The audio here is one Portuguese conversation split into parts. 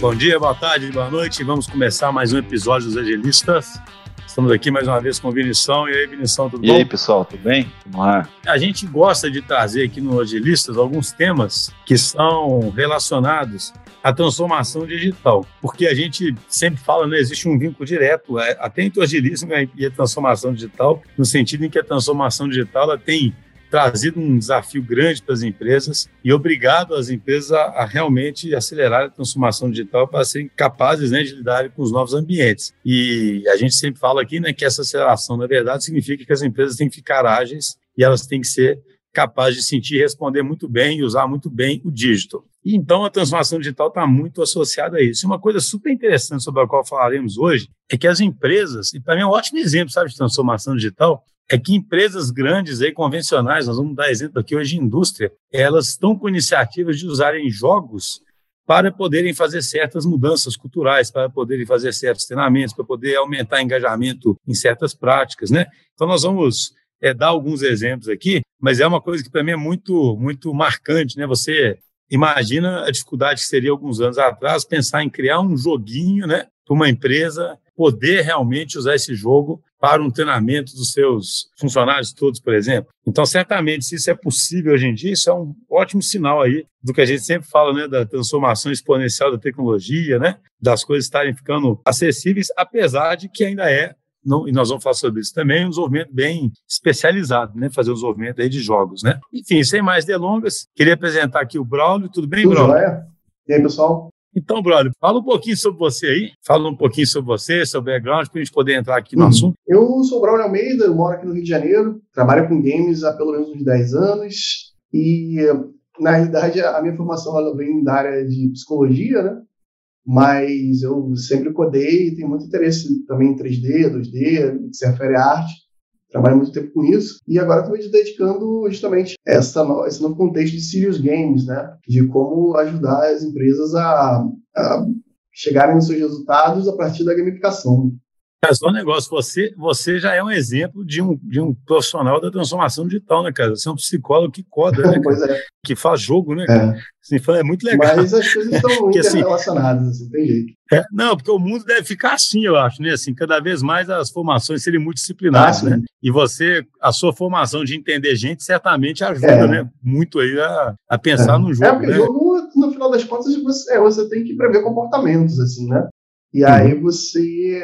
Bom dia, boa tarde, boa noite. Vamos começar mais um episódio dos Agilistas. Estamos aqui mais uma vez com o Vinição. E aí, Vinição, tudo e bom? E aí, pessoal, tudo bem? Vamos lá. A gente gosta de trazer aqui no Agilistas alguns temas que são relacionados à transformação digital, porque a gente sempre fala, né, existe um vínculo direto é, até entre o agilismo e a transformação digital, no sentido em que a transformação digital ela tem trazido um desafio grande para as empresas e obrigado as empresas a, a, realmente acelerar a transformação digital para serem capazes né, de lidar com os novos ambientes. E a gente sempre fala aqui né, que essa aceleração, na verdade, significa que as empresas têm que ficar ágeis e elas têm que ser capazes de sentir e responder muito bem e usar muito bem o digital. E então a transformação digital está muito associada a isso. E uma coisa super interessante sobre a qual falaremos hoje é que as empresas, e para mim é um ótimo exemplo sabe, de transformação digital, é que empresas grandes aí, convencionais, nós vamos dar exemplo aqui hoje indústria, elas estão com iniciativas de usarem jogos para poderem fazer certas mudanças culturais, para poderem fazer certos treinamentos, para poder aumentar engajamento em certas práticas, né? Então nós vamos é, dar alguns exemplos aqui, mas é uma coisa que para mim é muito muito marcante, né? Você imagina a dificuldade que seria alguns anos atrás pensar em criar um joguinho, né, para uma empresa poder realmente usar esse jogo para um treinamento dos seus funcionários todos, por exemplo. Então, certamente, se isso é possível hoje em dia, isso é um ótimo sinal aí do que a gente sempre fala, né, da transformação exponencial da tecnologia, né, das coisas estarem ficando acessíveis, apesar de que ainda é não, e nós vamos falar sobre isso também, um desenvolvimento bem especializado, né? Fazer um desenvolvimento aí de jogos, né? Enfim, sem mais delongas, queria apresentar aqui o Braulio. Tudo bem, Tudo Braulio? Joia? E aí, pessoal? Então, brother, fala um pouquinho sobre você aí, fala um pouquinho sobre você, sobre o background, para a gente poder entrar aqui no uhum. assunto. Eu sou o Braulio Almeida, eu moro aqui no Rio de Janeiro, trabalho com games há pelo menos uns 10 anos e, na realidade, a minha formação ela vem da área de psicologia, né? Mas eu sempre codei e tenho muito interesse também em 3D, 2D, que se refere à arte trabalho muito tempo com isso, e agora estou me dedicando justamente a essa no, esse novo contexto de serious games, né? De como ajudar as empresas a, a chegarem nos seus resultados a partir da gamificação. É só um negócio, você, você já é um exemplo de um, de um profissional da transformação digital, né, cara? Você é um psicólogo que coda, né? é. Que faz jogo, né? É. Assim, é muito legal. Mas as coisas estão muito assim, interrelacionadas, assim, tem jeito. É, não, porque o mundo deve ficar assim, eu acho, né? Assim, cada vez mais as formações serem multidisciplinares, ah, né? E você, a sua formação de entender gente, certamente ajuda, é. né? Muito aí a, a pensar é. no jogo. É, porque né? jogo, no final das contas, você, é, você tem que prever comportamentos, assim, né? E aí uhum. você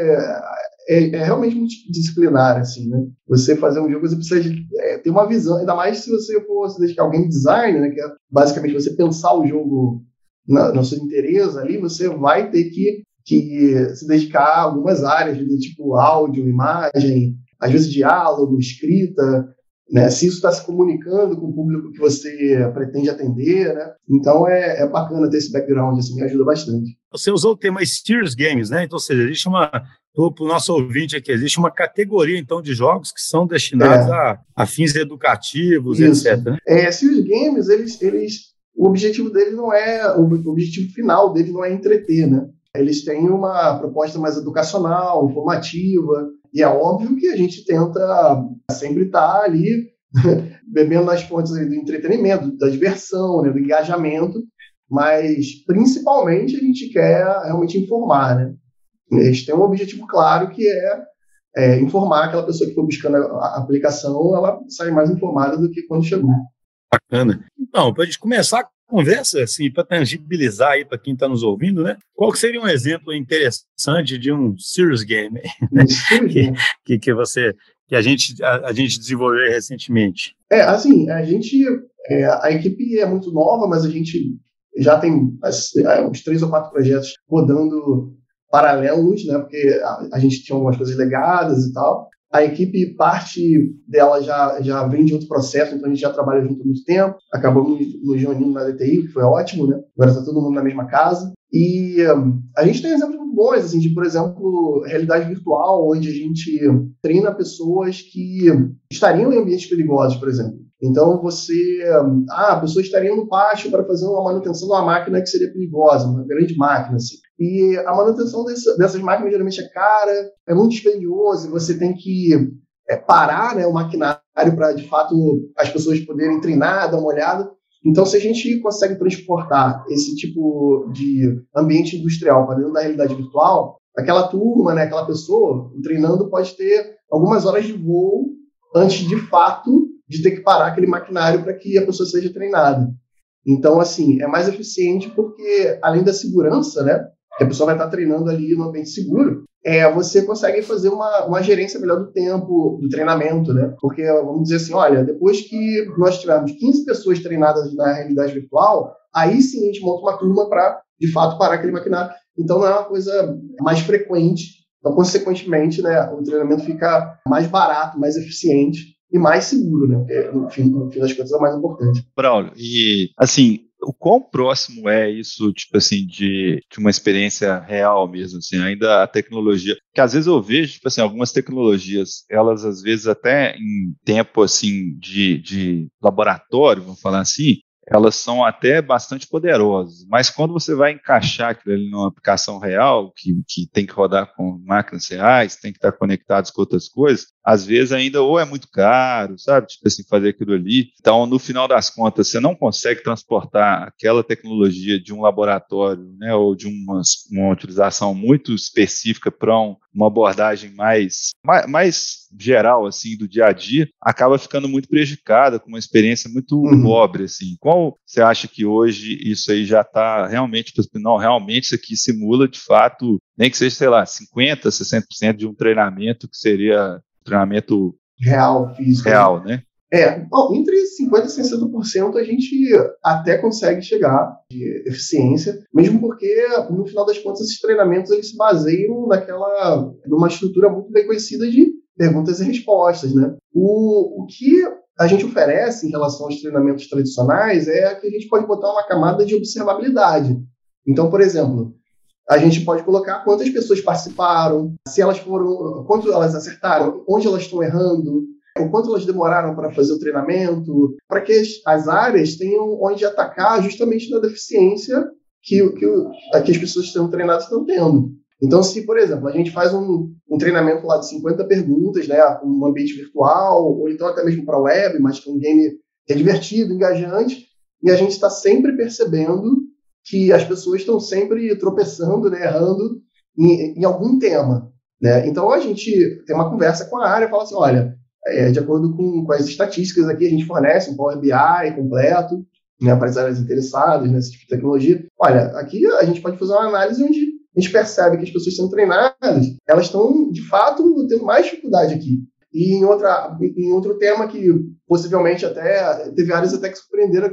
é, é, realmente multidisciplinar, assim, né? Você fazer um jogo, você precisa de, é, ter uma visão, ainda mais se você for se dedicar ao game design, né? Que é basicamente você pensar o jogo na, no seu interesse ali, você vai ter que, que se dedicar a algumas áreas, tipo áudio, imagem, às vezes diálogo, escrita, né? Se isso está se comunicando com o público que você pretende atender, né? Então é, é bacana ter esse background, assim, me ajuda bastante. Você usou o tema Steers Games, né? Então, ou seja, existe uma para o nosso ouvinte aqui, existe uma categoria, então, de jogos que são destinados é. a, a, fins educativos, Isso. etc. Né? É, se os games, eles, eles, o objetivo deles não é, o objetivo final deles não é entreter, né? Eles têm uma proposta mais educacional, informativa, e é óbvio que a gente tenta sempre estar ali bebendo nas fontes do entretenimento, da diversão, né, do engajamento, mas principalmente a gente quer realmente informar, né? Eles têm um objetivo claro que é, é informar aquela pessoa que foi buscando a, aplicação, ela sai mais informada do que quando chegou. Bacana. Então, para a gente começar a conversa, assim, para tangibilizar aí para quem está nos ouvindo, né? Qual que seria um exemplo interessante de um serious game né? que, que, que, você que a gente a, a, gente desenvolveu recentemente? É, assim, a gente é, a equipe é muito nova, mas a gente já tem é, uns três ou quatro projetos rodando paralelos, né? Porque a, a, gente tinha algumas coisas legadas e tal. A equipe, parte dela já, já vem de outro processo, então a gente já trabalha junto há muito tempo. Acabamos nos reunindo na DTI, que foi ótimo, né? Agora está todo mundo na mesma casa. E um, a gente tem exemplos muito bons, assim, de, por exemplo, realidade virtual, onde a gente treina pessoas que estariam em ambientes perigosos, por exemplo. Então você, ah, a pessoa estaria no pátio para fazer uma manutenção de uma máquina que seria perigosa, uma grande máquina assim. E a manutenção desse, dessas máquinas geralmente é cara, é muito dispendioso, você tem que é, parar né, o maquinário para de fato as pessoas poderem treinar, dar uma olhada. Então, se a gente consegue transportar esse tipo de ambiente industrial para dentro da realidade virtual, aquela turma, né, aquela pessoa treinando pode ter algumas horas de voo antes de fato de ter que parar aquele maquinário para que a pessoa seja treinada. Então, assim, é mais eficiente porque, além da segurança, né, que a pessoa vai estar treinando ali no ambiente seguro, é, você consegue fazer uma, uma gerência melhor do tempo, do treinamento, né? Porque, vamos dizer assim, olha, depois que nós tivermos 15 pessoas treinadas na realidade virtual, aí sim a gente monta uma turma para, de fato, parar aquele maquinário. Então, não é uma coisa mais frequente. Então, consequentemente, né, o treinamento fica mais barato, mais eficiente e mais seguro, né? Porque, no fim, no fim das contas, é o mais importante. Braulio, e, assim, o quão próximo é isso, tipo assim, de, de uma experiência real mesmo, assim, ainda a tecnologia, que às vezes eu vejo, tipo assim, algumas tecnologias, elas às vezes até em tempo, assim, de, de laboratório, vamos falar assim, elas são até bastante poderosas, mas quando você vai encaixar aquilo ali numa aplicação real, que, que tem que rodar com máquinas reais, tem que estar conectados com outras coisas, às vezes ainda ou é muito caro, sabe? Tipo assim, fazer aquilo ali. Então, no final das contas, você não consegue transportar aquela tecnologia de um laboratório, né, ou de uma, uma utilização muito específica para um, uma abordagem mais, mais, mais, geral, assim, do dia a dia, acaba ficando muito prejudicada, com uma experiência muito uhum. pobre, assim. Qual você acha que hoje isso aí já está realmente, tipo assim, não, realmente isso aqui simula, de fato, nem que seja, sei lá, 50%, 60% de um treinamento que seria treinamento real, físico. Real, né? É, bom, entre 50% e 60% a gente até consegue chegar de eficiência, mesmo porque, no final das contas, esses treinamentos eles se baseiam naquela, numa estrutura muito bem conhecida de perguntas e respostas, né? O, o que a gente oferece em relação aos treinamentos tradicionais é que a gente pode botar uma camada de observabilidade. Então, por exemplo, a gente pode colocar quantas pessoas participaram, se elas foram, quanto elas acertaram, onde elas estão errando, o quanto elas demoraram para fazer o treinamento, para que as áreas tenham onde atacar justamente na deficiência que, que, que as pessoas que estão treinadas estão tendo. Então, se, por exemplo, a gente faz um, um treinamento lá de 50 perguntas, né, um ambiente virtual, ou então até mesmo para web, mas com um game que é divertido, engajante, e a gente está sempre percebendo que as pessoas estão sempre tropeçando, né, errando em, em, algum tema. Né? Então, a gente tem uma conversa com a área e fala assim, olha, é, de acordo com, com, as estatísticas aqui, a gente fornece um Power BI completo né, para as áreas interessadas nesse tipo de tecnologia. Olha, aqui a gente pode fazer uma análise onde a gente percebe que as pessoas são treinadas, elas estão, de fato, tendo mais dificuldade aqui. E em, outra, em outro tema que possivelmente até teve áreas até que surpreenderam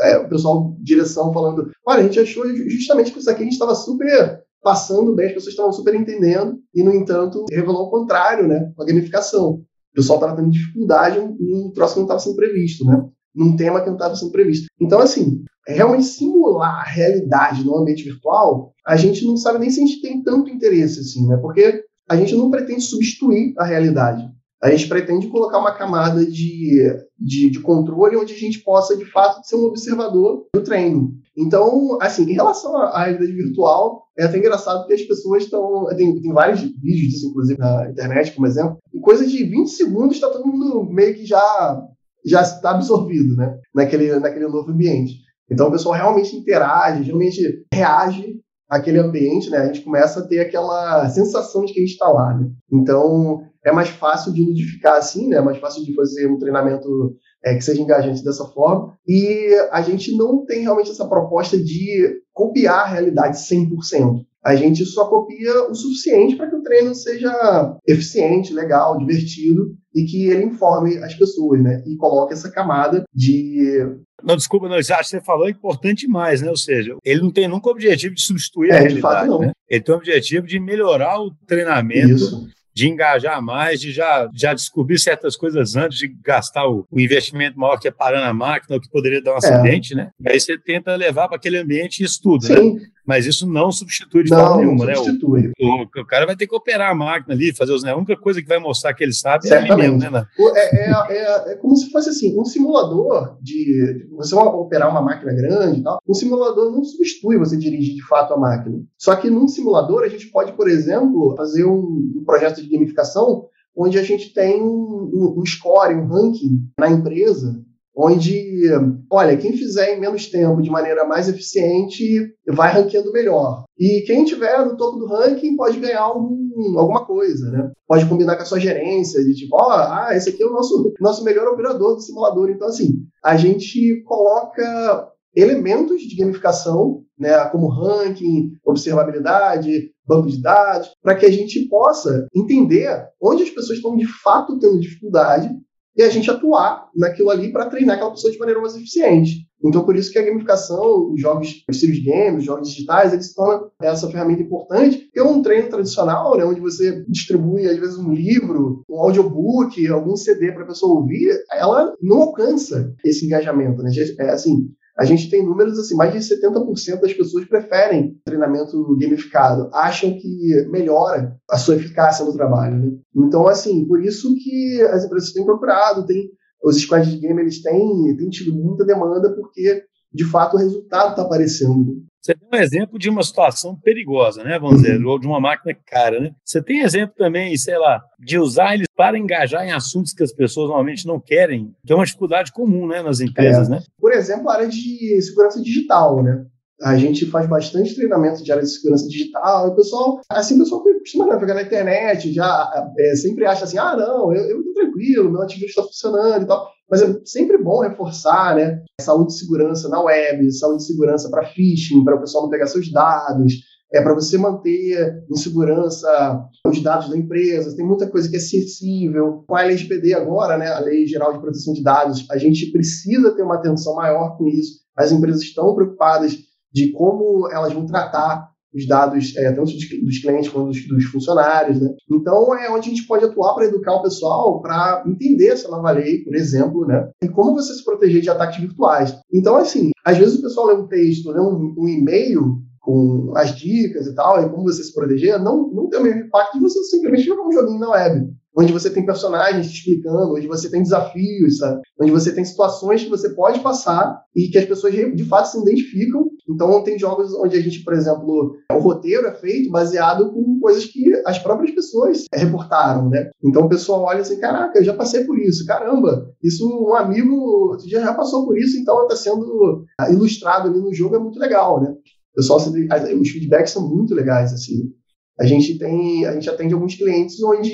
é, o pessoal direção falando, olha, a gente achou justamente que isso aqui a gente estava super passando bem, as pessoas estavam super entendendo, e, no entanto, revelou o contrário, né, com a gamificação. O pessoal estava tendo dificuldade em um troço que não estava sendo previsto, né, num tema que não estava sendo previsto. Então, assim, realmente simular a realidade no ambiente virtual, a gente não sabe nem se a gente tem tanto interesse, assim, né, porque a gente não pretende substituir a realidade a gente pretende colocar uma camada de, de, de, controle onde a gente possa, de fato, ser um observador do treino. Então, assim, em relação à realidade virtual, é até engraçado porque as pessoas estão. Tem, tem vários vídeos disso, inclusive, na internet, como exemplo. Em coisa de 20 segundos, está todo mundo meio que já já está absorvido né, naquele, naquele novo ambiente. Então, o pessoal realmente interage, realmente reage àquele ambiente, né? A gente começa a ter aquela sensação de que a gente está lá, né? Então, é mais fácil de ludificar assim, né? É mais fácil de fazer um treinamento é, que seja engajante dessa forma. E a gente não tem realmente essa proposta de copiar a realidade 100%. A gente só copia o suficiente para que o treino seja eficiente, legal, divertido e que ele informe as pessoas, né? E coloque essa camada de não, desculpa, não, acho que você falou é importante demais, né? Ou seja, ele não tem nunca o objetivo de substituir é, a realidade, de fato, não. Né? Ele tem o objetivo de melhorar o treinamento Isso de engajar mais, de já, já descobrir certas coisas antes de gastar o, o investimento maior que é parando a máquina, ou que poderia dar um é. acidente, né? E aí você tenta levar para aquele ambiente e estuda, né? Mas isso não substitui de não, forma nenhuma, né? Substitui. O, o, o, cara vai ter que operar a máquina ali, fazer os. Né? A única coisa que vai mostrar que ele sabe Certamente. é ali mesmo, né? É, é, é, é, como se fosse assim, um simulador de. Você vai operar uma máquina grande e tal. Um simulador não substitui você dirigir de fato a máquina. Só que num simulador a gente pode, por exemplo, fazer um, um projeto de gamificação onde a gente tem um, um score, um ranking na empresa onde, olha, quem fizer em menos tempo de maneira mais eficiente vai ranqueando melhor. E quem tiver no topo do ranking pode ganhar algum, alguma coisa, né? Pode combinar com a sua gerência, de tipo, ó, oh, ah, esse aqui é o nosso, nosso melhor operador do simulador. Então, assim, a gente coloca elementos de gamificação, né, como ranking, observabilidade, banco de dados, para que a gente possa entender onde as pessoas estão de fato tendo dificuldade e a gente atuar naquilo ali para treinar aquela pessoa de maneira mais eficiente. Então, por isso que a gamificação, os jogos, os serious games, os jogos digitais, eles se tornam essa ferramenta importante. Porque um treino tradicional, né, onde você distribui, às vezes, um livro, um audiobook, algum CD para a pessoa ouvir, ela não alcança esse engajamento. Né? É assim, a gente tem números assim, mais de 70% das pessoas preferem treinamento gamificado, acham que melhora a sua eficácia no trabalho. Né? Então, assim, por isso que as empresas têm procurado, tem, os squads de game eles têm, têm tido muita demanda, porque de fato o resultado está aparecendo. Você tem um exemplo de uma situação perigosa, né? Vamos dizer, ou de uma máquina cara, né? Você tem exemplo também, sei lá, de usar eles para engajar em assuntos que as pessoas normalmente não querem, que é uma dificuldade comum, né, nas empresas, é. né? Por exemplo, a área de segurança digital, né? A gente faz bastante treinamento de área de segurança digital. E o pessoal, assim, o pessoal costuma navegar na internet, já é, sempre acha assim: ah, não, eu, tô tranquilo, meu antivírus está funcionando e tal. Mas é sempre bom reforçar, né? Saúde e segurança na web, saúde e segurança para phishing, para o pessoal não pegar seus dados, é para você manter em segurança os dados da empresa. Tem muita coisa que é sensível. Com a LGPD agora, né, a Lei Geral de Proteção de Dados, a gente precisa ter uma atenção maior com isso. As empresas estão preocupadas de como elas vão tratar os dados, é, tanto dos, clientes quanto dos, dos, funcionários. Né? Então, é onde a gente pode atuar para educar o pessoal para entender essa nova lei, por exemplo, né? e como você se proteger de ataques virtuais. Então, assim, às vezes o pessoal lê um texto, lê um, um e-mail com as dicas e tal, e como você se proteger, não, não tem o mesmo impacto de você simplesmente jogar um joguinho na web onde você tem personagens te explicando, onde você tem desafios, sabe? onde você tem situações que você pode passar e que as pessoas de fato se identificam. Então, tem jogos onde a gente, por exemplo, o roteiro é feito baseado com coisas que as próprias pessoas reportaram, né? Então, o pessoal olha assim, caraca, eu já passei por isso, caramba, isso um amigo já, já passou por isso, então está sendo ilustrado ali no jogo, é muito legal, né? O pessoal, os feedbacks são muito legais, assim. A gente tem, a gente atende alguns clientes onde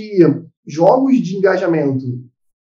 jogos de engajamento,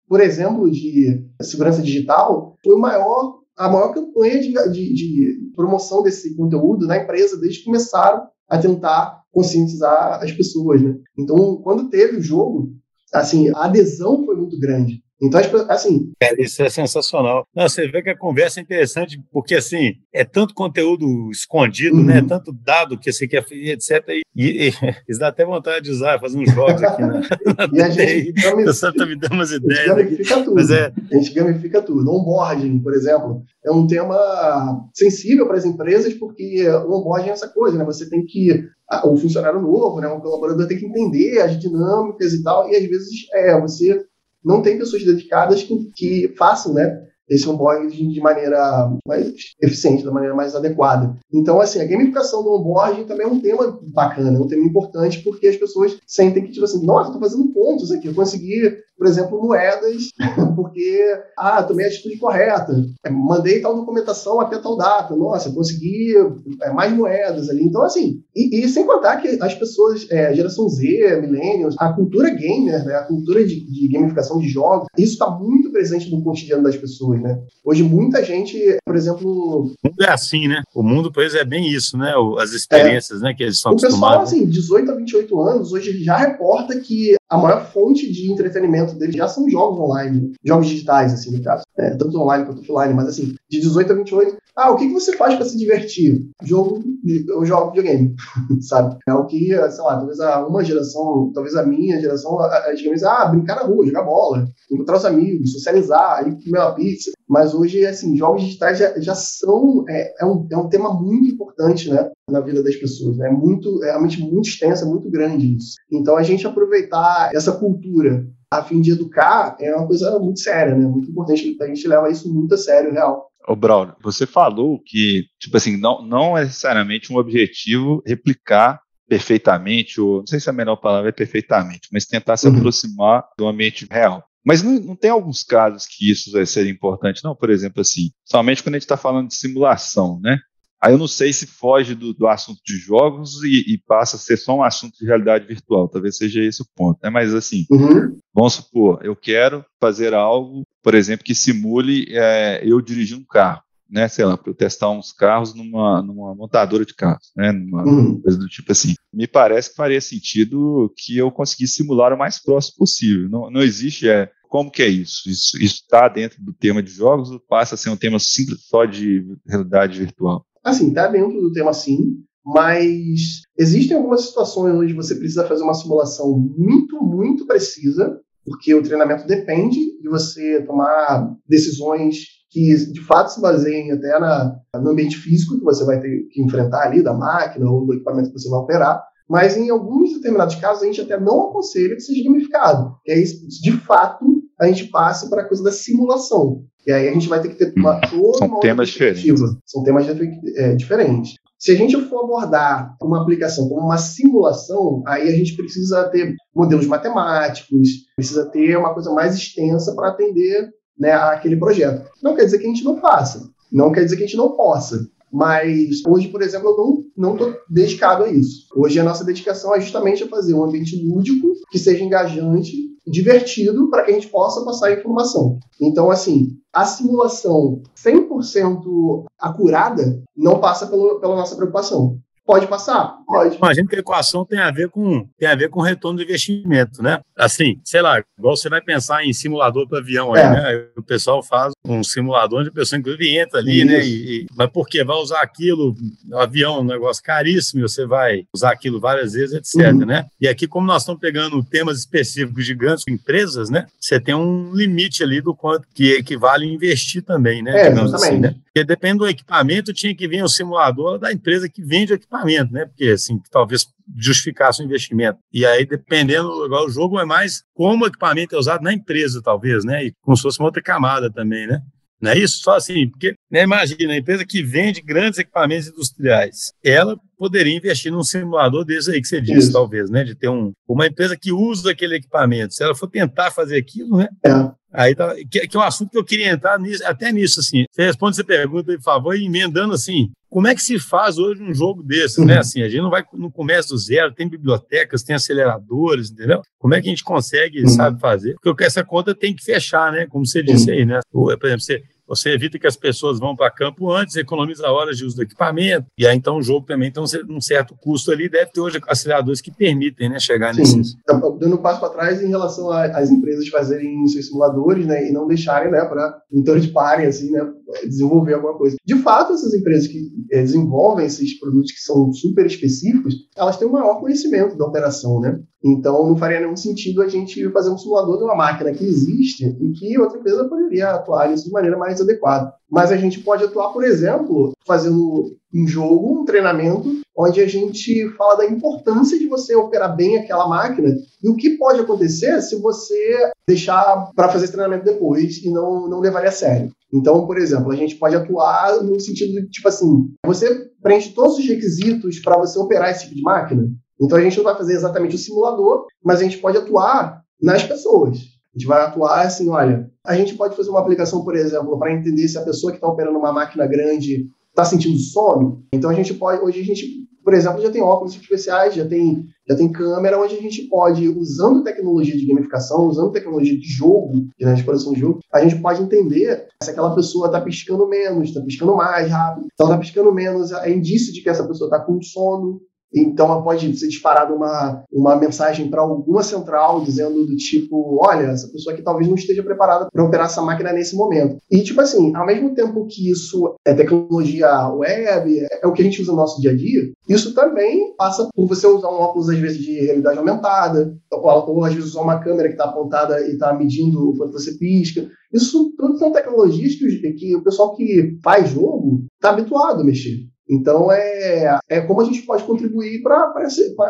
por exemplo, de segurança digital, foi o maior, a maior campanha de, de, de promoção desse conteúdo na empresa desde que começaram a tentar conscientizar as pessoas, né? Então, quando teve o jogo, assim, a adesão foi muito grande. Então, assim. É, isso é sensacional. Não, você vê que a conversa é interessante, porque, assim, é tanto conteúdo escondido, né? uhum. né? Tanto dado que você quer, etc. E, e, e, isso dá até vontade de usar, fazer uns jogos aqui na, na e a gente gamifica, Você tá me dando umas ideias. A gente gamifica aqui. tudo. É... A gente gamifica tudo. Onboarding, por exemplo, é um tema sensível para as empresas, porque o onboarding é essa coisa, né? Você tem que o funcionário novo, né, um colaborador tem que entender as dinâmicas e tal, e às vezes é, você não tem pessoas dedicadas que, que façam, né? Esse onboarding de maneira mais eficiente, da maneira mais adequada. Então, assim, a gamificação do onboarding também é um tema bacana, é um tema importante, porque as pessoas sentem que, tipo assim, nossa, estou fazendo pontos aqui, eu consegui, por exemplo, moedas, porque, ah, tomei a atitude correta, é, mandei tal documentação até tal data, nossa, consegui é, mais moedas ali. Então, assim, e, e, sem contar que as pessoas, é, geração Z, millennials, a cultura gamer, né, a cultura de, de gamificação de jogos, isso está muito presente no cotidiano das pessoas né? Hoje muita gente, por exemplo... O mundo é assim, né? O mundo, pois, é bem isso, né? As experiências, é. né? Que eles são o acostumados. O pessoal, assim, 18 a 28 anos, hoje já reporta que a maior fonte de entretenimento deles já são jogos online, jogos digitais, assim, no caso. É, tanto online quanto offline, mas assim, de 18 a 28, ah, o que, que você faz para se divertir? Jogo, eu jogo videogame, sabe? É o que, sei lá, talvez a uma geração, talvez a minha geração, as games, ah, brincar na rua, jogar bola, encontrar os amigos, socializar, ir comer uma pizza. Mas hoje, assim, jogos digitais já, já são, é, é, um, é um tema muito importante, né, na vida das pessoas, né? É muito, é realmente muito extenso, é muito grande isso. Então, a gente aproveitar essa cultura a fim de educar é uma coisa muito séria, né? Muito importante. A gente leva isso muito a sério, real. Ô, Braulio, você falou que, tipo assim, não, não é necessariamente um objetivo replicar perfeitamente, ou não sei se a melhor palavra é perfeitamente, mas tentar se uhum. aproximar do ambiente real. Mas não, não, tem alguns casos que isso vai ser importante, não? Por exemplo, assim, somente quando a gente está falando de simulação, né? Aí eu não sei se foge do, do assunto de jogos e, e, passa a ser só um assunto de realidade virtual. Talvez seja esse o ponto. Né? Mas assim, uhum. vamos supor, eu quero fazer algo, por exemplo, que simule é, eu dirigir um carro. Né, sei lá, para eu testar uns carros numa, numa montadora de carros, né, numa uhum. coisa do tipo assim. Me parece que faria sentido que eu conseguisse simular o mais próximo possível. Não, não existe é, como que é isso? Isso está dentro do tema de jogos ou passa a ser um tema simples só de realidade virtual? Assim, tá dentro do tema sim, mas existem algumas situações onde você precisa fazer uma simulação muito, muito precisa, porque o treinamento depende de você tomar decisões que de fato se baseiem até na, no ambiente físico que você vai ter que enfrentar ali, da máquina ou do equipamento que você vai operar. Mas em alguns determinados casos a gente até não aconselha que seja gamificado. Que aí, de fato, a gente passe para a coisa da simulação. E aí a gente vai ter que ter uma, toda São uma temas diferentes. São temas é, diferentes. Se a gente for abordar uma aplicação como uma simulação, aí a gente precisa ter modelos matemáticos, precisa ter uma coisa mais extensa para atender né, aquele projeto. Não quer dizer que a gente não faça, não quer dizer que a gente não possa. Mas hoje, por exemplo, eu não estou dedicado a isso. Hoje a nossa dedicação é justamente a fazer um ambiente lúdico que seja engajante, divertido, para que a gente possa passar informação. Então, assim, a simulação 100% acurada não passa pelo, pela nossa preocupação. Pode passar? Pode. Imagina que a equação tem a ver com tem a ver com retorno do investimento, né? Assim, sei lá, igual você vai pensar em simulador para avião aí, é. né? O pessoal faz um simulador onde a pessoa inclusive entra ali, né? Isso. né? E, e, mas por quê? Vai usar aquilo, o avião é um negócio caríssimo, você vai usar aquilo várias vezes, etc, uhum. né? E aqui, como nós estamos pegando temas específicos gigantes, empresas, né? Você tem um limite ali do quanto que equivale investir também, né? É, exatamente. Assim, né? Porque depende do equipamento, tinha que vir o simulador da empresa que vende o equipamento, né? Porque, assim, talvez justificasse o investimento. E aí, dependendo, o jogo é mais como o equipamento é usado na empresa, talvez, né? E como se fosse uma outra camada também, né? Não é isso? Só assim, porque, né, imagina, a empresa que vende grandes equipamentos industriais, ela poderia investir num simulador desse aí que você disse, isso. talvez, né? De ter um, uma empresa que usa aquele equipamento. Se ela for tentar fazer aquilo, né? É. Aí tá, que, que, é um assunto que eu queria entrar nisso, até nisso, assim. Você responde essa pergunta, por favor, e emendando assim. Como é que se faz hoje um jogo desses, né? Assim, a gente não vai no começo do zero, tem bibliotecas, tem aceleradores, entendeu? Como é que a gente consegue, uhum. sabe, fazer? Porque essa conta tem que fechar, né? Como você disse aí, né? Por exemplo, você você evita que as pessoas vão para campo antes, economiza horas de uso do equipamento, e aí então o jogo também tem um certo custo ali, deve ter hoje aceleradores que permitem né, chegar Sim. nesses. Então, dando um passo para trás em relação às empresas fazerem seus simuladores né, e não deixarem né, para um third party assim, né, desenvolver alguma coisa. De fato, essas empresas que é, desenvolvem esses produtos que são super específicos, elas têm um maior conhecimento da operação, né? Então, não faria nenhum sentido a gente fazer um simulador de uma máquina que existe e que outra empresa poderia atuar nisso de maneira mais adequada. Mas a gente pode atuar, por exemplo, fazendo um jogo, um treinamento, onde a gente fala da importância de você operar bem aquela máquina e o que pode acontecer se você deixar para fazer esse treinamento depois e não, não levar a sério. Então, por exemplo, a gente pode atuar no sentido de, tipo assim, você preenche todos os requisitos para você operar esse tipo de máquina? Então a gente não vai fazer exatamente o simulador, mas a gente pode atuar nas pessoas. A gente vai atuar assim, olha, a gente pode fazer uma aplicação, por exemplo, para entender se a pessoa que está operando uma máquina grande está sentindo sono. Então a gente pode, hoje a gente, por exemplo, já tem óculos especiais, já tem, já tem câmera, onde a gente pode, usando tecnologia de gamificação, usando tecnologia de jogo, de né, exploração de jogo, a gente pode entender se aquela pessoa está piscando menos, está piscando mais rápido. Ela está piscando menos, é indício de que essa pessoa está com sono. Então, pode ser disparada uma, uma mensagem para alguma central dizendo do tipo: olha, essa pessoa aqui talvez não esteja preparada para operar essa máquina nesse momento. E, tipo assim, ao mesmo tempo que isso é tecnologia web, é o que a gente usa no nosso dia a dia, isso também passa por você usar um óculos, às vezes, de realidade aumentada, ou, ou às vezes usar uma câmera que está apontada e está medindo o quanto você pisca. Isso tudo são tecnologias que, que o pessoal que faz jogo está habituado a mexer. Então, é, é como a gente pode contribuir para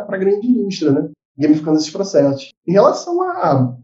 a grande indústria, né? gamificando esses processos. Em relação a,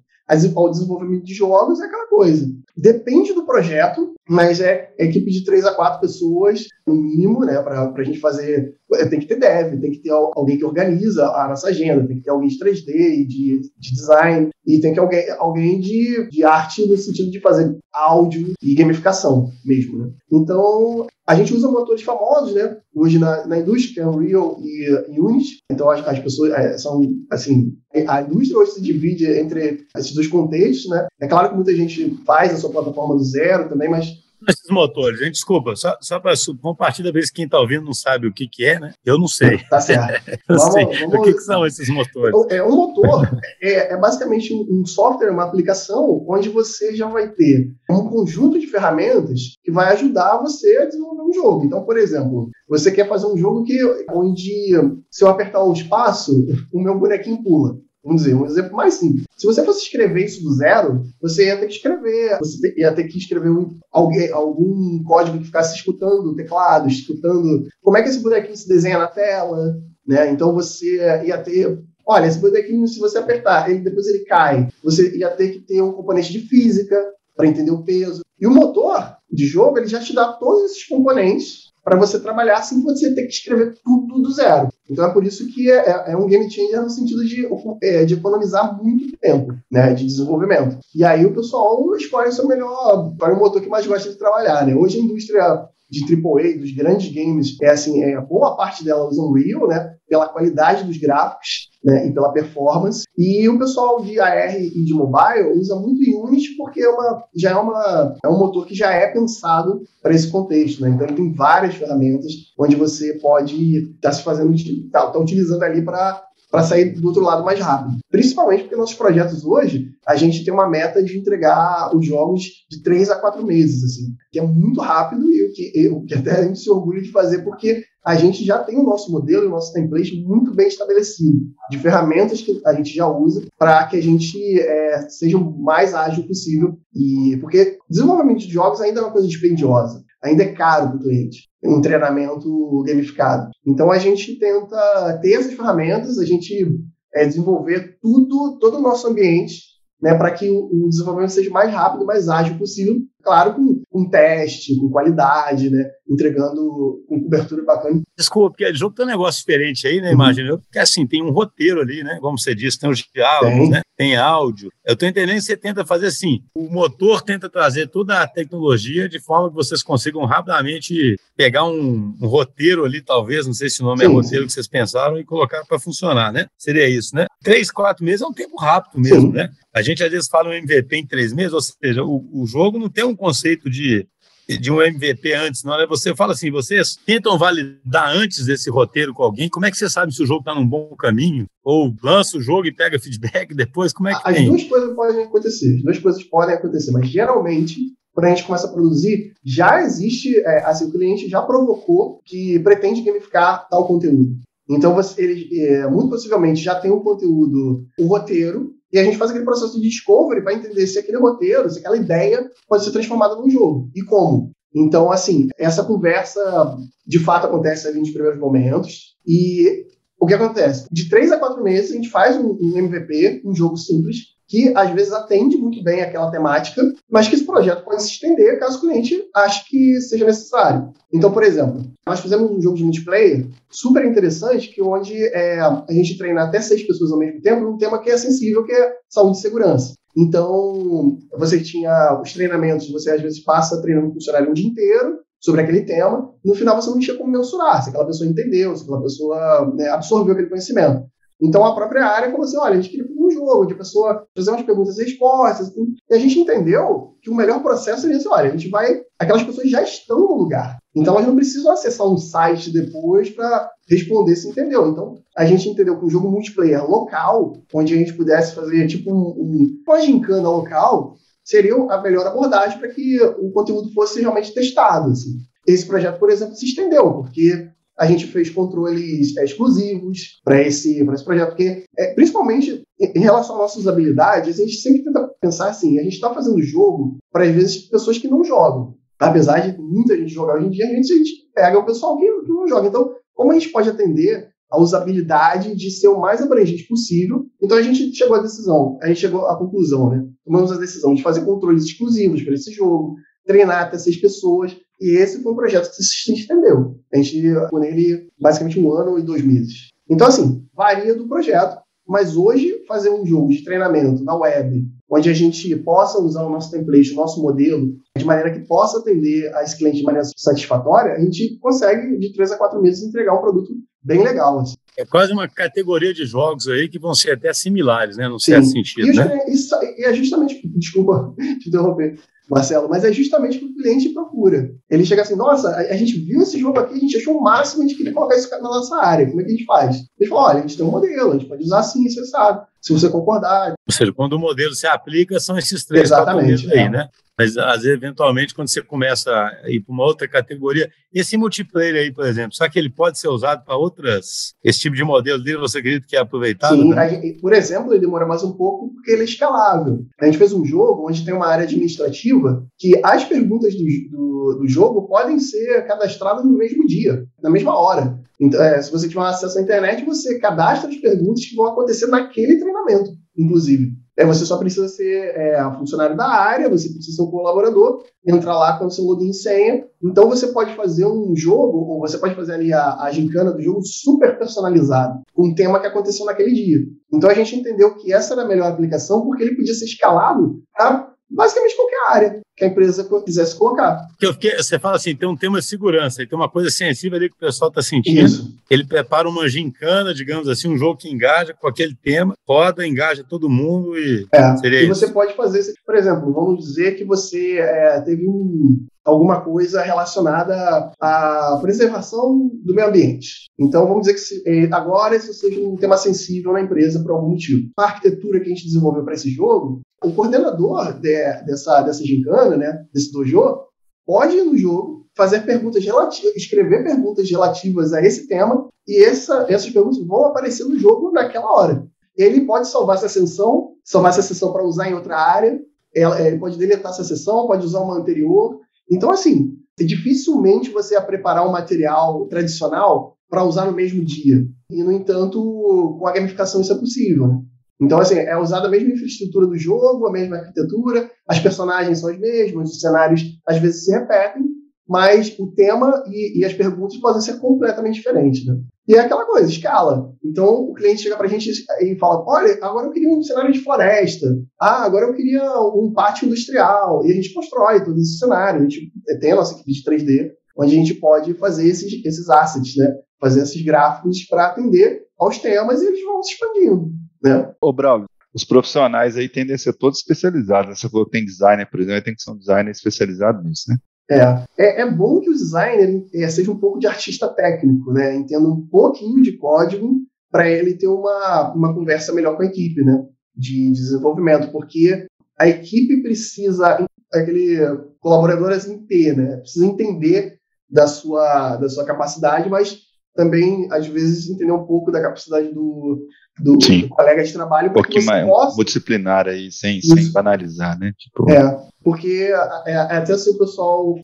ao desenvolvimento de jogos, é aquela coisa. Depende do projeto, mas é, equipe de três a quatro pessoas, no mínimo, né, para a gente fazer tem que ter dev, tem que ter alguém que organiza a nossa agenda, tem que ter alguém de 3D e de, de design, e tem que alguém, alguém de, de arte no sentido de fazer áudio e gamificação mesmo, né? Então, a gente usa motores famosos, né? Hoje na, na indústria, é Unreal e, e Unity. Então, as, as pessoas é, são, assim, a indústria hoje se divide entre esses dois contextos, né? É claro que muita gente faz a sua plataforma do zero também, mas esses motores, gente, desculpa, só, só para compartilhar vez quem está ouvindo não sabe o que, que é, né? Eu não sei. Tá certo. Vamos. Vamos... O que, que, são esses motores? É um motor, é, é basicamente um software, uma aplicação, onde você já vai ter um conjunto de ferramentas que vai ajudar você a desenvolver um jogo. Então, por exemplo, você quer fazer um jogo que onde se eu apertar um espaço, o meu bonequinho pula. Vamos dizer, um exemplo mais simples. Se você fosse escrever isso do zero, você ia ter que escrever, você ia ter que escrever um, alguém, algum código que ficasse escutando o teclado, escutando como é que esse bonequinho se desenha na tela, né? Então você ia ter Olha, esse bonequinho, se você apertar, ele depois ele cai. Você ia ter que ter um componente de física para entender o peso. E o motor de jogo, ele já te dá todos esses componentes para você trabalhar sem você ter que escrever tudo do zero. Então é por isso que é, é, é um game changer no sentido de, é, de economizar muito tempo né, de desenvolvimento. E aí o pessoal escolhe o seu melhor, para o motor que mais gosta de trabalhar. Né? Hoje a indústria de AAA, dos grandes games, é assim, é, boa parte dela usa Unreal, né? Pela qualidade dos gráficos, né? E pela performance. E o pessoal de AR e de mobile usa muito Unity porque é uma, já é, uma, é um motor que já é pensado para esse contexto, né? Então ele tem várias ferramentas onde você pode estar tá se fazendo, tá, tá utilizando ali para para sair do outro lado mais rápido. Principalmente porque nossos projetos hoje, a gente tem uma meta de entregar os jogos de três a quatro meses, assim, que é muito rápido e o que, eu, que até a gente se orgulha de fazer, porque a gente já tem o nosso modelo, o nosso template muito bem estabelecido, de ferramentas que a gente já usa para que a gente é, seja o mais ágil possível. E porque desenvolvimento de jogos ainda é uma coisa dispendiosa ainda é caro para o cliente, um treinamento gamificado. Então a gente tenta ter essas ferramentas, a gente é, desenvolver tudo, todo o nosso ambiente né, para que o, o, desenvolvimento seja mais rápido, mais ágil possível, claro, com, com teste, com qualidade, né, entregando com cobertura bacana. Desculpa, porque o jogo tem um negócio diferente aí, né, uhum. imagina, porque assim, tem um roteiro ali, né, como você disse, tem os diálogos, tem. né, tem áudio. Eu estou entendendo que você tenta fazer assim, o motor tenta trazer toda a tecnologia de forma que vocês consigam rapidamente pegar um, um roteiro ali, talvez, não sei se o nome é sim, é roteiro sim. que vocês pensaram, e colocar para funcionar, né? Seria isso, né? Três, quatro meses é um tempo rápido mesmo, sim. né? A gente às vezes fala um MVP em três meses, ou seja, o, o jogo não tem um conceito de, de um MVP antes, não é? Você fala assim, vocês tentam validar antes desse roteiro com alguém, como é que você sabe se o jogo está num bom caminho? Ou lança o jogo e pega feedback depois, como é que As tem? duas coisas podem acontecer, as duas coisas podem acontecer, mas geralmente quando a gente começa a produzir, já existe, é, assim, o cliente já provocou que pretende gamificar tal conteúdo. Então, você, ele, é, muito possivelmente já tem um conteúdo, um roteiro, e a gente faz aquele processo de discovery para entender se aquele roteiro, se aquela ideia pode ser transformada num jogo e como. Então, assim, essa conversa de fato acontece ali nos primeiros momentos. E o que acontece? De três a quatro meses, a gente faz um, MVP, um jogo simples, que às vezes atende muito bem aquela temática, mas que esse projeto pode se estender caso o cliente ache que seja necessário. Então, por exemplo, nós fizemos um jogo de multiplayer super interessante, que onde é, a gente treina até seis pessoas ao mesmo tempo num tema que é sensível, que é saúde e segurança. Então, você tinha os treinamentos, você às vezes passa treinando um funcionário um dia inteiro sobre aquele tema, no final você não tinha como mensurar se aquela pessoa entendeu, se aquela pessoa né, absorveu aquele conhecimento. Então, a própria área falou assim: olha, a gente queria jogo de pessoa fazer umas perguntas e respostas. E a gente entendeu que o melhor processo seria assim: olha, a gente vai. Aquelas pessoas já estão no lugar. Então, elas não precisam acessar um site depois para responder se entendeu. Então, a gente entendeu que um jogo multiplayer local, onde a gente pudesse fazer tipo um, um uma gincana local, seria a melhor abordagem para que o conteúdo fosse realmente testado. Assim. Esse projeto, por exemplo, se estendeu, porque a gente fez controles é, exclusivos para esse, esse projeto, porque, é, principalmente em relação às nossas usabilidade, a gente sempre tenta pensar assim: a gente está fazendo jogo para, às vezes, pessoas que não jogam. Apesar de muita gente jogar hoje em dia, a gente, a gente pega o pessoal que, que não joga. Então, como a gente pode atender a usabilidade de ser o mais abrangente possível. Então a gente chegou à decisão, a gente chegou à conclusão, né? Tomamos a decisão de fazer controles exclusivos para esse jogo, treinar até seis pessoas, E esse foi um projeto que se estendeu. A gente ficou nele basicamente um ano e dois meses. Então, assim, varia do projeto, mas hoje fazer um jogo de treinamento na web, onde a gente possa usar o nosso template, o nosso modelo, de maneira que possa atender a esse cliente de maneira satisfatória, a gente consegue, de três a quatro meses, entregar um produto bem legal. Assim. É quase uma categoria de jogos aí que vão ser até similares, né? No certo sentido, e, né? Isso, e é justamente, desculpa te interromper, Marcelo, mas é justamente o que o cliente procura. Ele chega assim, nossa, a, gente viu esse jogo aqui, a gente achou o máximo, a gente queria colocar isso na nossa área, como é que a gente faz? Ele falou, olha, a gente tem um modelo, a gente pode usar assim, você sabe, se você concordar. Ou seja, quando o modelo se aplica, são esses três Exatamente, aí, é. né? Mas, às vezes, eventualmente, quando você começa a ir para uma outra categoria, esse multiplayer aí, por exemplo, será que ele pode ser usado para outras? Esse tipo de modelo dele, você acredita que é aproveitado? Sim, né? gente, por exemplo, ele demora mais um pouco porque ele é escalável. A gente fez um jogo onde tem uma área administrativa que as perguntas do, do, do jogo podem ser cadastradas no mesmo dia, na mesma hora. Então, é, se você tiver acesso à internet, você cadastra as perguntas que vão acontecer naquele treinamento, inclusive. É, você só precisa ser é, funcionário da área, você precisa ser um colaborador, entrar lá com o seu login e senha. Então você pode fazer um jogo, ou você pode fazer ali a, a gincana do jogo super personalizado, com um tema que aconteceu naquele dia. Então a gente entendeu que essa era a melhor aplicação, porque ele podia ser escalado para basicamente qualquer área que a empresa quisesse colocar. Porque você fala assim, tem um tema de segurança, e tem uma coisa sensível ali que o pessoal está sentindo. Isso. Ele prepara uma gincana, digamos assim, um jogo que engaja com aquele tema, roda, engaja todo mundo e é, seria e isso. você pode fazer, por exemplo, vamos dizer que você é, teve um, alguma coisa relacionada à preservação do meio ambiente. Então, vamos dizer que se, é, agora isso seja um tema sensível na empresa por algum motivo. A arquitetura que a gente desenvolveu para esse jogo, o coordenador de, dessa, dessa gincana, né, desse dojo, pode ir no jogo, fazer perguntas relativas, escrever perguntas relativas a esse tema, e essa, essas perguntas vão aparecer no jogo naquela hora. Ele pode salvar essa sessão, salvar essa sessão para usar em outra área, ele pode deletar essa sessão, pode usar uma anterior. Então, assim, dificilmente você ia preparar um material tradicional para usar no mesmo dia. E, no entanto, com a gamificação isso é possível. Né? Então, assim, é usada a mesma infraestrutura do jogo, a mesma arquitetura, as personagens são as mesmas, os cenários às vezes se repetem, mas o tema e, e as perguntas podem ser completamente diferentes, né? E é aquela coisa, escala. Então, o cliente chega para a gente e fala, olha, agora eu queria um cenário de floresta. Ah, agora eu queria um pátio industrial. E a gente constrói todo esse cenário. A gente tem a nossa equipe de 3D, onde a gente pode fazer esses, esses assets, né? Fazer esses gráficos para atender aos temas e eles vão se expandindo. Né? Ô, Braulio, os profissionais aí tendem a ser todos especializados. Você falou que tem designer, por exemplo, tem que ser um designer especializado nisso, né? É, é, é bom que o designer é, seja um pouco de artista técnico, né? Entenda um pouquinho de código para ele ter uma, uma conversa melhor com a equipe, né? De desenvolvimento, porque a equipe precisa, aquele colaborador assim, ter, né? Precisa entender da sua, da sua capacidade, mas também, às vezes, entender um pouco da capacidade do, do, do colega de trabalho. Um pouquinho mais possa... multidisciplinar aí, sem, sem banalizar, né? Tipo... É, porque é, é, até se o pessoal.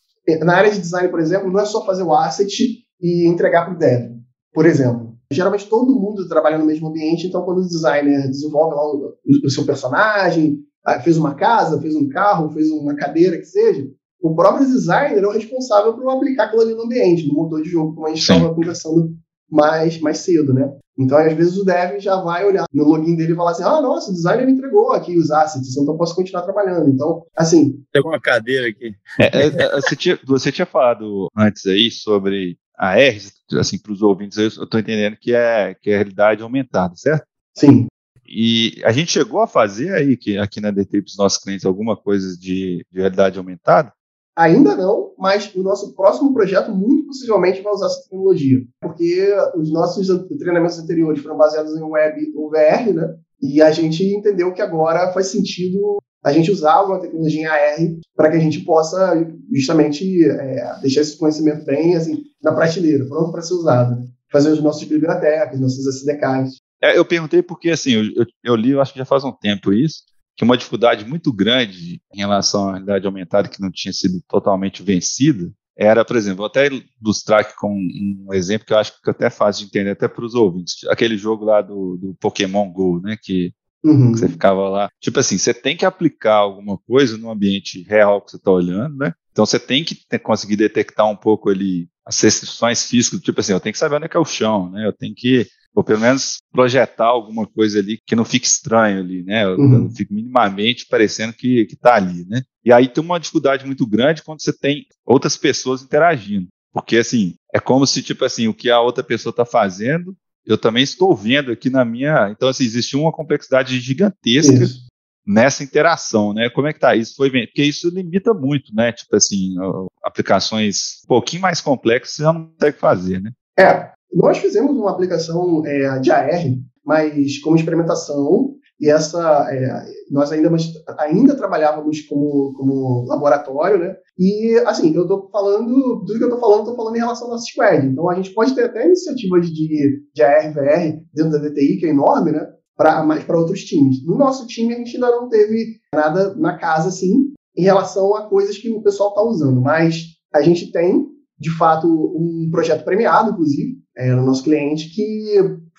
Na área de design, por exemplo, não é só fazer o asset e entregar para o dev, por exemplo. Geralmente todo mundo trabalha no mesmo ambiente, então quando o designer desenvolve lá o, o seu personagem, ah, fez uma casa, fez um carro, fez uma cadeira, que seja, o próprio designer é o responsável por aplicar aquilo ali no ambiente, no motor de jogo, como a gente estava conversando mais, mais cedo, né? Então, às vezes, o dev já vai olhar no login dele e falar assim: ah, nossa, o designer me entregou aqui os assets, então eu posso continuar trabalhando. Então, assim. Tem uma cadeira aqui. É, é, é, você, tinha, você tinha falado antes aí sobre a R, assim, para os ouvintes, eu estou entendendo que é, que é realidade aumentada, certo? Sim. E a gente chegou a fazer aí, que aqui na DT, para os nossos clientes, alguma coisa de, de realidade aumentada? Ainda não, mas o nosso próximo projeto muito possivelmente vai usar essa tecnologia, porque os nossos treinamentos anteriores foram baseados em web ou VR, né? E a gente entendeu que agora faz sentido a gente usar uma tecnologia em AR para que a gente possa justamente é, deixar esse conhecimento bem assim na prateleira, pronto para ser usado, fazer as nossas bibliotecas, nossos SDKs. É, eu perguntei porque assim eu, eu li, eu acho que já faz um tempo isso que uma dificuldade muito grande em relação à realidade aumentada que não tinha sido totalmente vencida era, por exemplo, vou até ilustrar aqui com um exemplo que eu acho que é até fácil de entender até para os ouvintes, aquele jogo lá do, do Pokémon Go, né, que Uhum. Você ficava lá. Tipo assim, você tem que aplicar alguma coisa no ambiente real que você está olhando, né? Então você tem que ter, conseguir detectar um pouco ali as restrições físicas, tipo assim, eu tenho que saber onde é que é o chão, né? Eu tenho que, ou pelo menos projetar alguma coisa ali que não fique estranho ali, né? Uhum. fico minimamente parecendo que, que tá ali, né? E aí tem uma dificuldade muito grande quando você tem outras pessoas interagindo. Porque, assim, é como se, tipo assim, o que a outra pessoa está fazendo, eu também estou vendo aqui na minha. Então, assim, existe uma complexidade gigantesca isso. nessa interação, né? Como é que tá isso? Foi bem, porque isso limita muito, né? Tipo assim, aplicações um pouquinho mais complexas você já não consegue fazer, né? É, nós fizemos uma aplicação é, de AR, mas como experimentação, e essa é, nós ainda ainda trabalhávamos como, como laboratório, né? E assim, eu estou falando tudo que eu estou falando, estou falando em relação ao nosso squad. Então a gente pode ter até iniciativas de, de ARVR dentro da DTI que é enorme, né? Para mais para outros times. No nosso time a gente ainda não teve nada na casa assim em relação a coisas que o pessoal está usando, mas a gente tem de fato um projeto premiado, inclusive, é, no nosso cliente que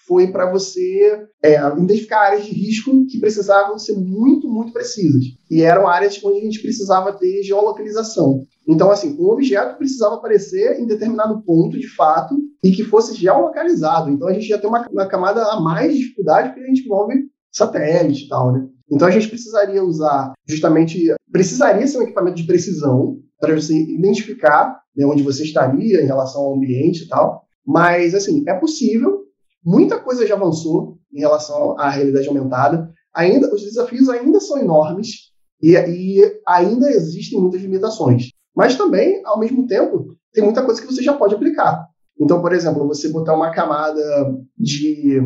foi para você é, identificar áreas de risco que precisavam ser muito, muito precisas. E eram áreas onde a gente precisava ter geolocalização. Então, assim, um objeto precisava aparecer em determinado ponto, de fato, e que fosse geolocalizado. Então, a gente já tem uma, uma camada a mais de dificuldade porque a gente envolve satélite e tal, né? Então, a gente precisaria usar justamente... Precisaria ser um equipamento de precisão para você identificar né, onde você estaria em relação ao ambiente e tal. Mas, assim, é possível, Muita coisa já avançou em relação à realidade aumentada. Ainda os desafios ainda são enormes e, e ainda existem muitas limitações. Mas também, ao mesmo tempo, tem muita coisa que você já pode aplicar. Então, por exemplo, você botar uma camada de,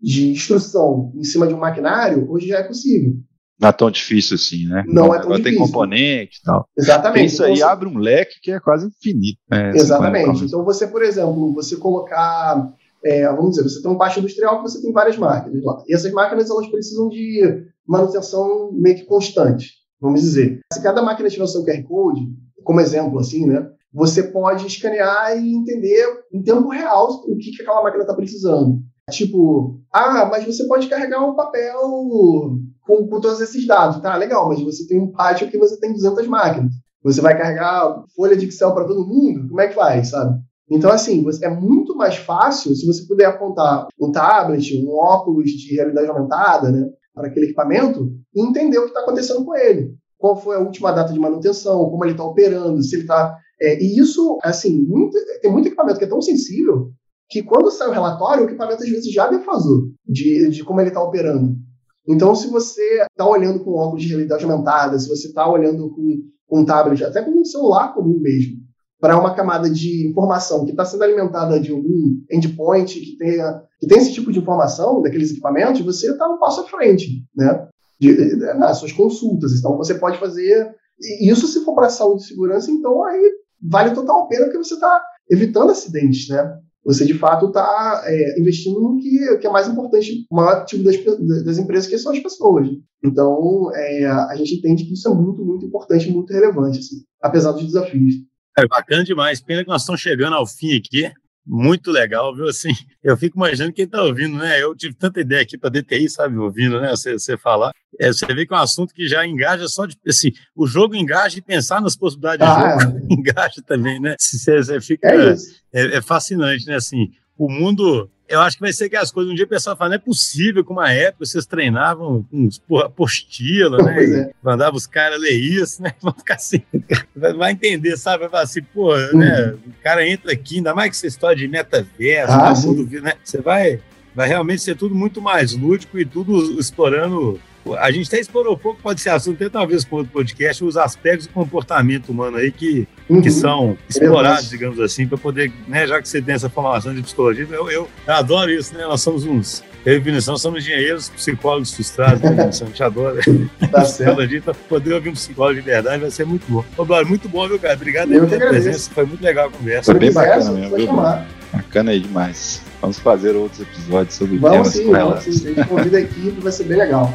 de instrução em cima de um maquinário, hoje já é possível. Não é tão difícil assim, né? Não, não é tão difícil. Tem componente e tal. Exatamente. Isso aí então, abre um leque que é quase infinito. Né? Exatamente. Então, você, por exemplo, você colocar é, vamos dizer, você tem um baixo industrial que você tem várias máquinas lá. E essas máquinas elas precisam de manutenção meio que constante, vamos dizer. Se cada máquina tiver o seu QR Code, como exemplo assim, né, você pode escanear e entender em tempo real o que, que aquela máquina está precisando. Tipo, ah, mas você pode carregar um papel com, com todos esses dados. Tá, legal, mas você tem um pátio que você tem 200 máquinas. Você vai carregar folha de Excel para todo mundo? Como é que faz, sabe? Então, assim, é muito mais fácil se você puder apontar um tablet, um óculos de realidade aumentada, né, para aquele equipamento e entender o que está acontecendo com ele. Qual foi a última data de manutenção, como ele está operando, se ele está. É, e isso, assim, muito, tem muito equipamento que é tão sensível que quando sai o relatório, o equipamento às vezes já defasou de, de como ele está operando. Então, se você está olhando com óculos de realidade aumentada, se você está olhando com, com um tablet, até com um celular comum mesmo, para uma camada de informação que está sendo alimentada de algum endpoint que tenha que tem esse tipo de informação daqueles equipamentos, você está um passo à frente, né? De, de, nas suas consultas. Então, você pode fazer isso se for para saúde e segurança, então aí vale total a pena porque você está evitando acidentes, né? Você de fato está é, investindo no que, que, é mais importante, o maior ativo das, das, empresas, que são as pessoas. Então, é, a gente entende que isso é muito, muito importante, muito relevante, assim, apesar dos desafios. É bacana demais. Pena que nós estamos chegando ao fim aqui. Muito legal, viu? Assim, eu fico imaginando quem está ouvindo, né? Eu tive tanta ideia aqui para DTI, sabe, ouvindo, né? Você, você falar. É, você vê que é um assunto que já engaja só de. Assim, o jogo engaja e pensar nas possibilidades ah, de jogo é. engaja também, né? Você, você fica. É, é, é fascinante, né? Assim, o mundo eu acho que vai ser que as coisas. Um dia o pessoal fala, não é possível que uma época vocês treinavam com apostila, né? É. Mandava os caras ler isso, né? Vão ficar assim. Vai entender, sabe? Vai falar assim, pô, né? uhum. né? O cara entra aqui, ainda mais que essa história de metaverso, ah, mundo, né? Você vai. Vai realmente ser tudo muito mais lúdico e tudo explorando a gente até explorou um pouco, pode ser assunto até talvez com outro podcast, os aspectos do comportamento humano aí que, uhum. que são explorados, é digamos assim, para poder, né, já que você tem essa formação de psicologia, eu, eu, eu adoro isso, né? Nós somos uns, eu e Vinição somos engenheiros, psicólogos frustrados, né, Vinição? A gente adora. Tá certo. Então, poder ouvir um psicólogo de verdade vai ser muito bom. Ô, muito bom, viu, cara? Obrigado pela presença, foi muito legal a conversa. Foi bem bacana mesmo, viu? Bacana aí demais. Vamos fazer outros episódios sobre vamos temas sim, com vamos sim. A gente convida a equipe, vai ser bem legal.